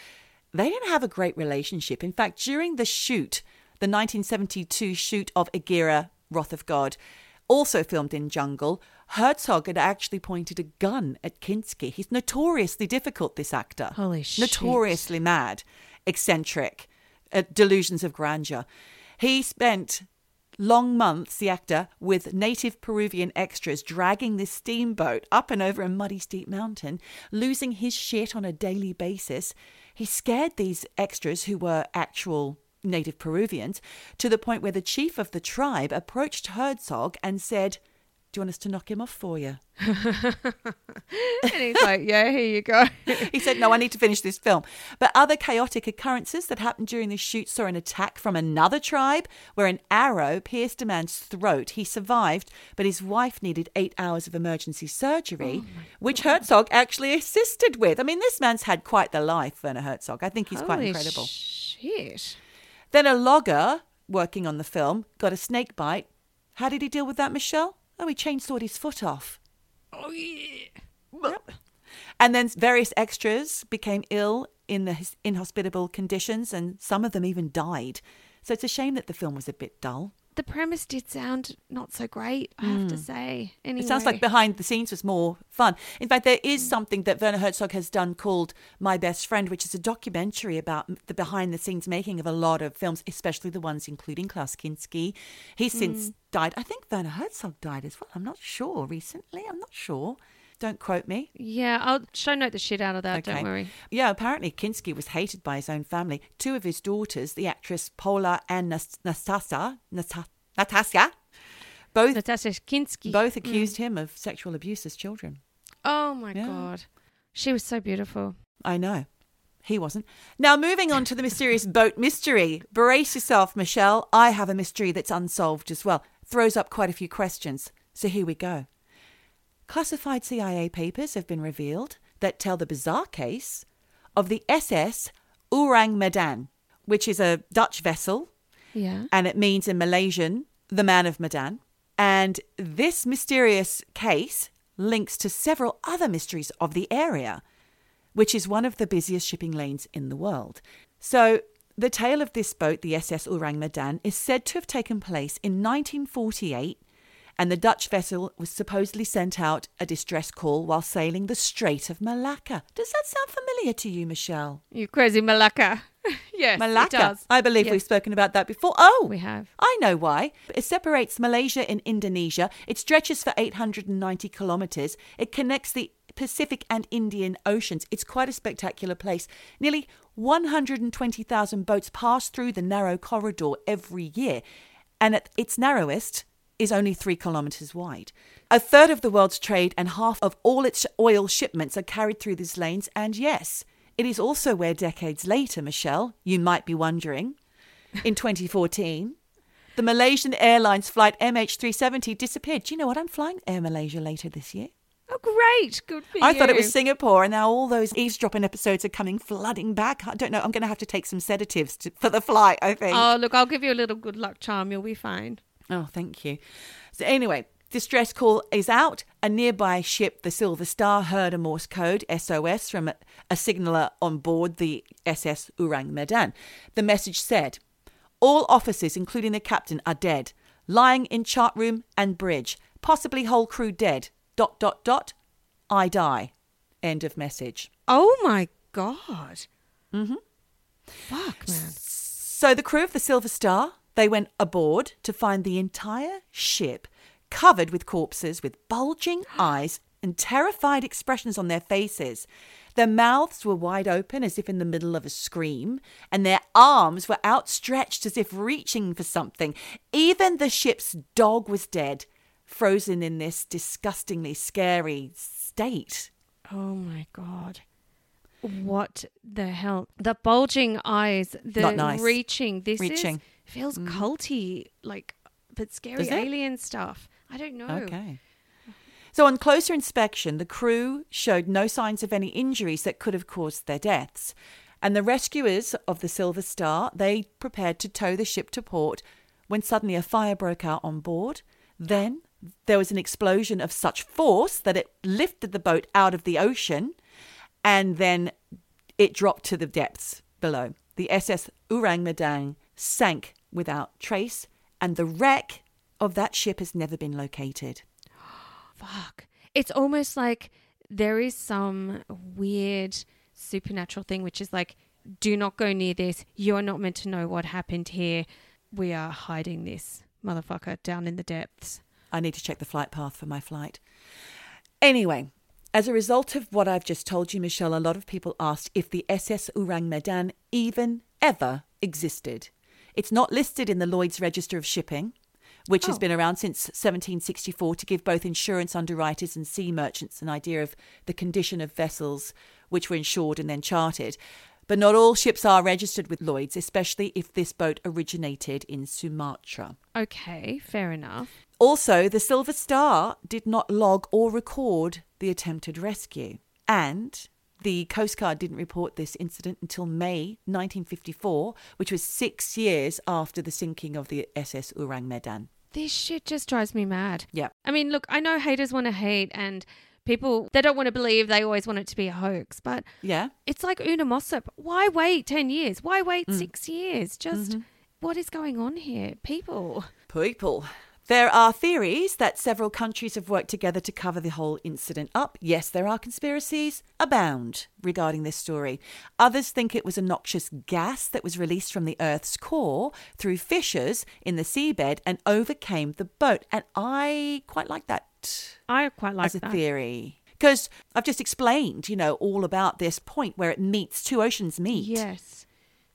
they didn't have a great relationship. In fact, during the shoot, the 1972 shoot of Aguirre, Wrath of God, also filmed in jungle, Herzog had actually pointed a gun at Kinski. He's notoriously difficult, this actor. Holy shit. Notoriously mad, eccentric, uh, delusions of grandeur. He spent long months, the actor, with native Peruvian extras dragging this steamboat up and over a muddy, steep mountain, losing his shit on a daily basis. He scared these extras, who were actual native Peruvians, to the point where the chief of the tribe approached Herzog and said, Do you want us to knock him off for you? and he's like, yeah, here you go. he said, No, I need to finish this film. But other chaotic occurrences that happened during the shoot saw an attack from another tribe where an arrow pierced a man's throat. He survived, but his wife needed eight hours of emergency surgery, oh which Herzog actually assisted with. I mean, this man's had quite the life, Werner Herzog. I think he's quite incredible. Shit. Then a logger working on the film got a snake bite. How did he deal with that, Michelle? Oh, he chainsawed his foot off. Oh, yeah. Yep. And then various extras became ill in the inhospitable conditions, and some of them even died. So it's a shame that the film was a bit dull. The premise did sound not so great, I have to hmm. say. Anyway. It sounds like behind the scenes was more fun. In fact, there is something that Werner Herzog has done called My Best Friend, which is a documentary about the behind the scenes making of a lot of films, especially the ones including Klaus Kinski. He's since hmm. died. I think Werner Herzog died as well. I'm not sure recently. I'm not sure. Don't quote me. Yeah, I'll show note the shit out of that, don't worry. Yeah, apparently Kinski was hated by his own family. Two of his daughters, the actress Pola and Nas- Nastasia, Nasta- Natasha, both Natasha Kinski. both accused mm. him of sexual abuse as children. Oh my Yeah. god. She was so beautiful. I know. He wasn't. Now, moving on to the mysterious boat mystery. Brace yourself, Michelle. I have a mystery that's unsolved as well. Throws up quite a few questions. So here we go. Classified CIA papers have been revealed that tell the bizarre case of the SS Ourang Medan, which is a Dutch vessel Yeah. and it means in Malaysian, the man of Medan. And this mysterious case links to several other mysteries of the area, which is one of the busiest shipping lanes in the world. So, the tale of this boat, the SS Ourang Medan, is said to have taken place in 1948, and the Dutch vessel was supposedly sent out a distress call while sailing the Strait of Malacca. Does that sound familiar to you, Michelle? You crazy Malacca. yes, Malacca. I believe Yes. we've spoken about that before. Oh, We have. I know why. It separates Malaysia and Indonesia. It stretches for 890 kilometers. It connects the Pacific and Indian Oceans. It's quite a spectacular place. Nearly 120,000 boats pass through the narrow corridor every year. And at its narrowest is only three kilometers wide. A third of the world's trade and half of all its oil shipments are carried through these lanes. And yes, it is also where decades later, Michelle, you might be wondering, in 2014, the Malaysian Airlines flight MH370 disappeared. Do you know what? I'm flying Air Malaysia later this year. Oh, great. Good for you. I thought it was Singapore, and now all those eavesdropping episodes are coming flooding back. I don't know. I'm going to have to take some sedatives to, for the flight, I think. Oh, look, I'll give you a little good luck charm. You'll be fine. Oh, thank you. So, anyway, distress call is out. A nearby ship, the Silver Star, heard a Morse code, SOS, from a, a signaller on board the SS Ourang Medan. The message said, All officers, including the captain, are dead, lying in chart room and bridge, possibly whole crew dead. Dot, dot, dot. I die. End of message. Oh, my God. Mm-hmm. Fuck, man. So the crew of the Silver Star, They went aboard to find the entire ship covered with corpses with bulging eyes and terrified expressions on their faces. Their mouths were wide open as if in the middle of a scream, and their arms were outstretched as if reaching for something. Even the ship's dog was dead, frozen in this disgustingly scary state. Oh my god. What the hell? The bulging eyes, the Not nice. reaching. This Reaching. is feels mm-hmm. culty, like but scary alien stuff. I don't know. Okay. So, on closer inspection, the crew showed no signs of any injuries that could have caused their deaths. And the rescuers of the Silver Star, they prepared to tow the ship to port when suddenly a fire broke out on board. Then there was an explosion of such force that it lifted the boat out of the ocean and then it dropped to the depths below. The SS Ourang Medan sank without trace, and the wreck of that ship has never been located. Fuck. It's almost like there is some weird supernatural thing which is like do not go near this. You are not meant to know what happened here. We are hiding this motherfucker down in the depths. I need to check the flight path for my flight. Anyway, as a result of what I've just told you, Michelle, a lot of people asked if the SS Ourang Medan even ever existed. It's not listed in the Lloyd's Register of Shipping, which has Oh. been around since 1764 to give both insurance underwriters and sea merchants an idea of the condition of vessels which were insured and then chartered. But not all ships are registered with Lloyd's, especially if this boat originated in Sumatra. Okay, fair enough. Also, the Silver Star did not log or record the attempted rescue. And the Coast Guard didn't report this incident until May 1954, which was six years after the sinking of the SS Ourang Medan. This shit just drives me mad. Yeah. I mean, look, I know haters want to hate and people they don't want to believe they always want it to be a hoax, but Yeah. it's like Una Mossop. Why wait 10 years? Why wait Mm. 6 years? Just Mm-hmm. what is going on here? People. People. There are theories that several countries have worked together to cover the whole incident up. Yes, there are conspiracies abound regarding this story. Others think it was a noxious gas that was released from the Earth's core through fissures in the seabed and overcame the boat. And I quite like that I quite like as a that. theory. Because I've just explained, you know, all about this point where it meets, two oceans meet. Yes.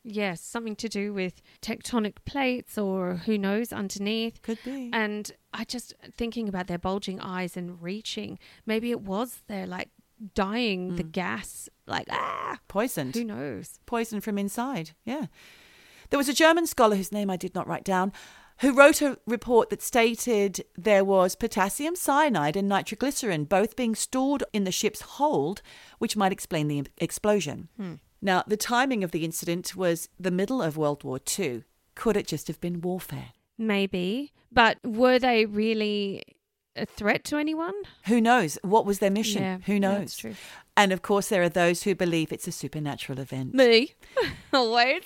Yes, something to do with tectonic plates or who knows underneath. Could be. And I just thinking about their bulging eyes and reaching. Maybe it was their like dying, the gas, like ah, Poisoned. who knows? Poisoned from inside. Yeah. There was a German scholar whose name I did not write down who wrote a report that stated there was potassium cyanide and nitroglycerin both being stored in the ship's hold, which might explain the explosion. Now, the timing of the incident was the middle of World War II. Could it just have been warfare? Maybe, but were they really a threat to anyone? Who knows? What was their mission? Yeah, Who yeah, knows? true. And of course, there are those who believe it's a supernatural event. Me, always.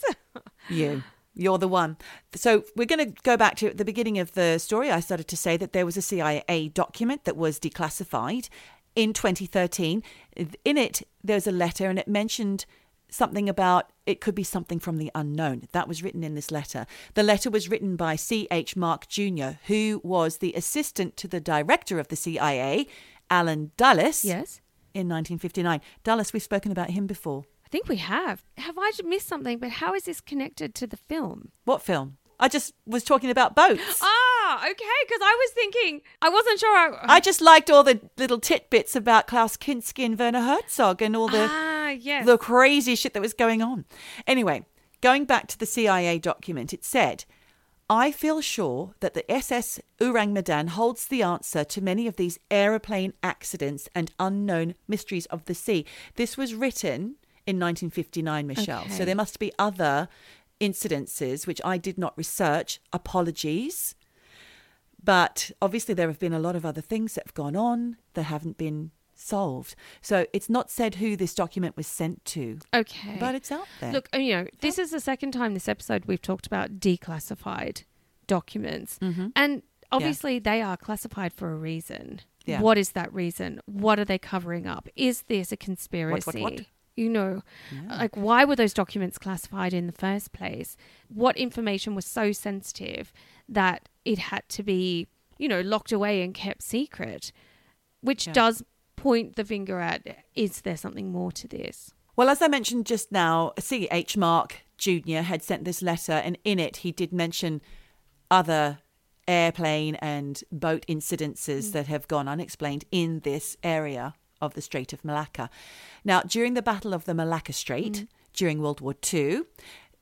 You. You're the one. So we're going to go back to the beginning of the story. I started to say that there was a CIA document that was declassified in 2013. In it, there's a letter and it mentioned something about it could be something from the unknown. That was written in this letter. The letter was written by C.H. Mark Jr., who was the assistant to the director of the CIA, Allen Dulles, Yes, in 1959. Dulles, we've spoken about him before. I think we have. Have I missed something? But how is this connected to the film? What film? I just was talking about boats. Ah, okay. Because I was thinking, I wasn't sure. I, I just liked all the little tidbits about Klaus Kinski and Werner Herzog and all the ah, yes. the crazy shit that was going on. Anyway, going back to the CIA document, it said, I feel sure that the SS Ourang Medan holds the answer to many of these aeroplane accidents and unknown mysteries of the sea. This was written in 1959, Michelle. So there must be other incidences which I did not research. Apologies. But obviously, there have been a lot of other things that have gone on that haven't been solved. So it's not said who this document was sent to, okay. but it's out there. Look, you know, this is the second time this episode we've talked about declassified documents. Mm-hmm. And obviously they are classified for a reason. Yeah. What is that reason? What are they covering up? Is this a conspiracy? what? What? You know, like why were those documents classified in the first place? What information was so sensitive that it had to be, you know, locked away and kept secret? Which Yeah. does point the finger at is there something more to this? Well, as I mentioned just now, C.H. Mark Jr. had sent this letter, and in it he did mention other airplane and boat incidences mm. that have gone unexplained in this area of the Strait of Malacca. Now, during the Battle of the Malacca Strait mm. during World War II,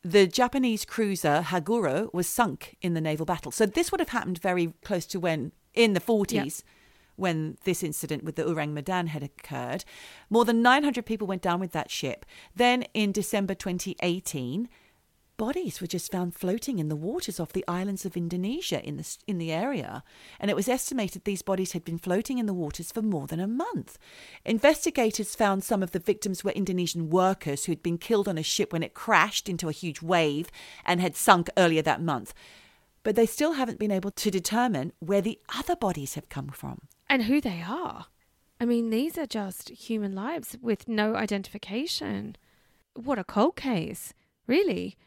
the Japanese cruiser Haguro was sunk in the naval battle. So this would have happened very close to when in the 40s when this incident with the Ourang Medan had occurred. More than 900 people went down with that ship. Then in December 2018, bodies were just found floating in the waters off the islands of Indonesia in the in the area, and it was estimated these bodies had been floating in the waters for more than a month. Investigators found some of the victims were Indonesian workers who had been killed on a ship when it crashed into a huge wave and had sunk earlier that month. But they still haven't been able to determine where the other bodies have come from. And who they are. I mean, these are just human lives with no identification. What a cold case, really.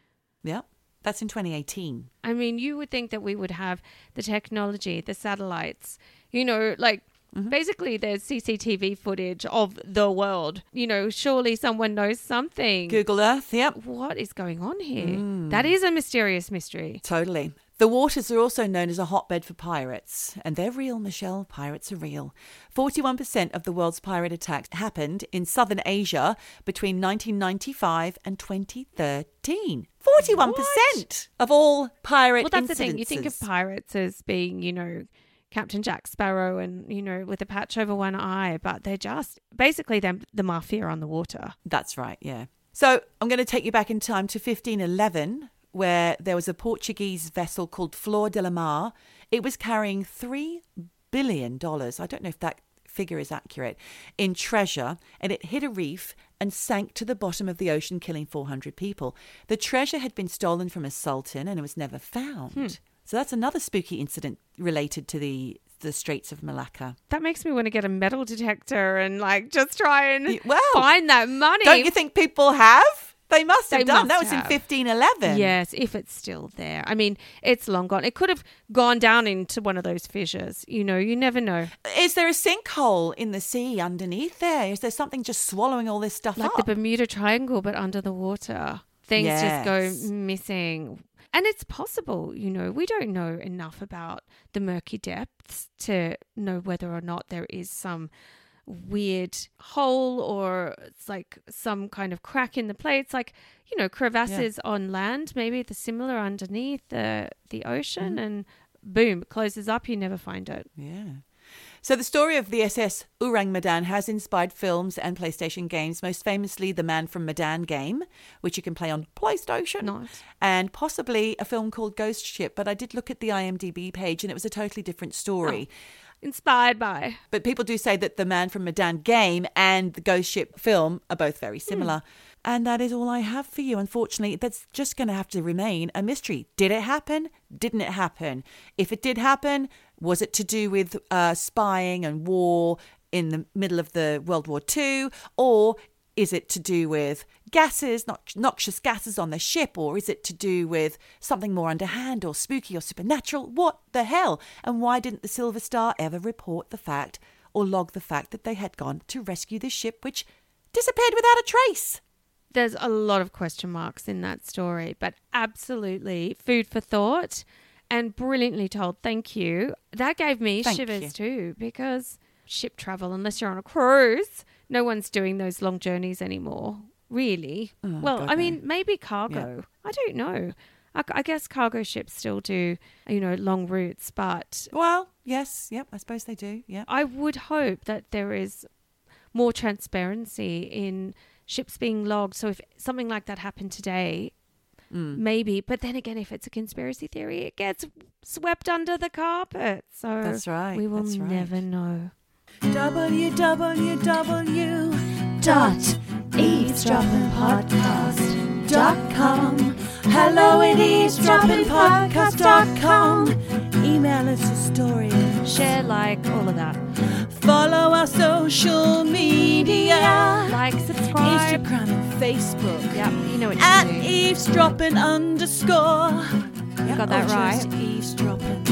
Yeah, that's in 2018. I mean, you would think that we would have the technology, the satellites, you know, like mm-hmm. basically there's CCTV footage of the world. You know, surely someone knows something. Google Earth, yep. What is going on here? Mm. That is a mysterious mystery. Totally. The waters are also known as a hotbed for pirates, and they're real, Michelle. Pirates are real. 41% of the world's pirate attacks happened in southern Asia between 1995 and 2013. 41% of all pirate Well, that's the thing. You think of pirates as being, you know, Captain Jack Sparrow and, you know, with a patch over one eye, but they're just basically them the mafia on the water. That's right, yeah. So I'm going to take you back in time to 1511, where there was a Portuguese vessel called Flor de la Mar. It was carrying $3 billion. I don't know if that figure is accurate in treasure, and it hit a reef and sank to the bottom of the ocean, killing 400 people. The treasure had been stolen from a sultan and it was never found. Hmm. So that's another spooky incident related to the the Straits of Malacca. That makes me want to get a metal detector and like just try and well, find that money. Don't you think people have? They must have They done. must that was have. in 1511. Yes, if it's still there. I mean, it's long gone. It could have gone down into one of those fissures. You know, you never know. Is there a sinkhole in the sea underneath there? Is there something just swallowing all this stuff Like up? the Bermuda Triangle, but under the water. Things just go missing. And it's possible, you know, we don't know enough about the murky depths to know whether or not there is some weird hole or it's like some kind of crack in the plates like you know crevasses on land maybe the similar underneath the the ocean mm-hmm. and boom it closes up you never find it yeah. So the story of the SS Ourang Medan has inspired films and PlayStation games, most famously the Man from Medan game, which you can play on PlayStation. Nice. And possibly a film called Ghost Ship, but I did look at the IMDb page and it was a totally different story. Oh. Inspired by But people do say that the Man from Medan game and the Ghost Ship film are both very similar. And that is all I have for you. Unfortunately, that's just going to have to remain a mystery. Did it happen? Didn't it happen? If it did happen, was it to do with uh, spying and war in the middle of the World War II? Or is it to do with gases, not noxious gases on the ship? Or is it to do with something more underhand or spooky or supernatural? What the hell? And why didn't the Silver Star ever report the fact or log the fact that they had gone to rescue the ship, which disappeared without a trace? there's a lot of question marks in that story, but absolutely food for thought and brilliantly told. Thank you. That gave me Thank shivers you. too because ship travel, unless you're on a cruise, no one's doing those long journeys anymore. Really? Oh, well, Oh, God, I no. mean, maybe cargo. I don't know. I, I guess cargo ships still do, you know, long routes, but Well, yes, yep, I suppose they do. Yeah. I would hope that there is more transparency in ships being logged. So if something like that happened today, mm. maybe. But then again, if it's a conspiracy theory, it gets swept under the carpet. So That's right, We will right. never know. Www. dot eavesdroppingpodcast.com. Hello at eavesdroppingpodcast.com. Email us a story. Share, like, all of that. Follow our social media. Like, subscribe. Instagram and Facebook. Yep, you know what to At do. eavesdropping underscore. You got that right. Eavesdropping.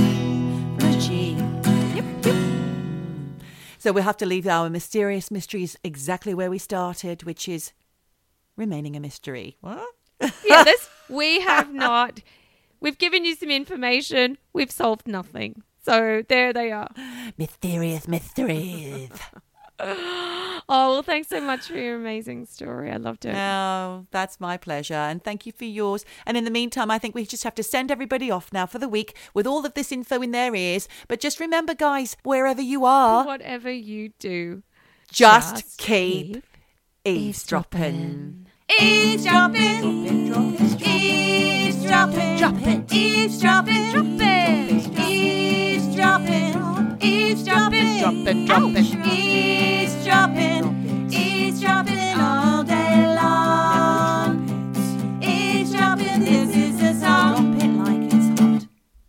So we'll have to leave our mysterious mysteries exactly where we started, which is remaining a mystery. What? yeah, this we have not. We've given you some information. We've solved nothing. So there they are. Mysterious mysteries. Oh well, thanks so much for your amazing story. I loved it. Oh, that's my pleasure. And thank you for yours. And in the meantime, I think we just have to send everybody off now for the week with all of this info in their ears. But just remember, guys, wherever you are, Whatever you do, just, just keep, keep eavesdropping. Eavesdropping. Eavesdropping. Dropping. Eavesdropping eavesdropping, dropping, eavesdropping, eavesdropping all day long.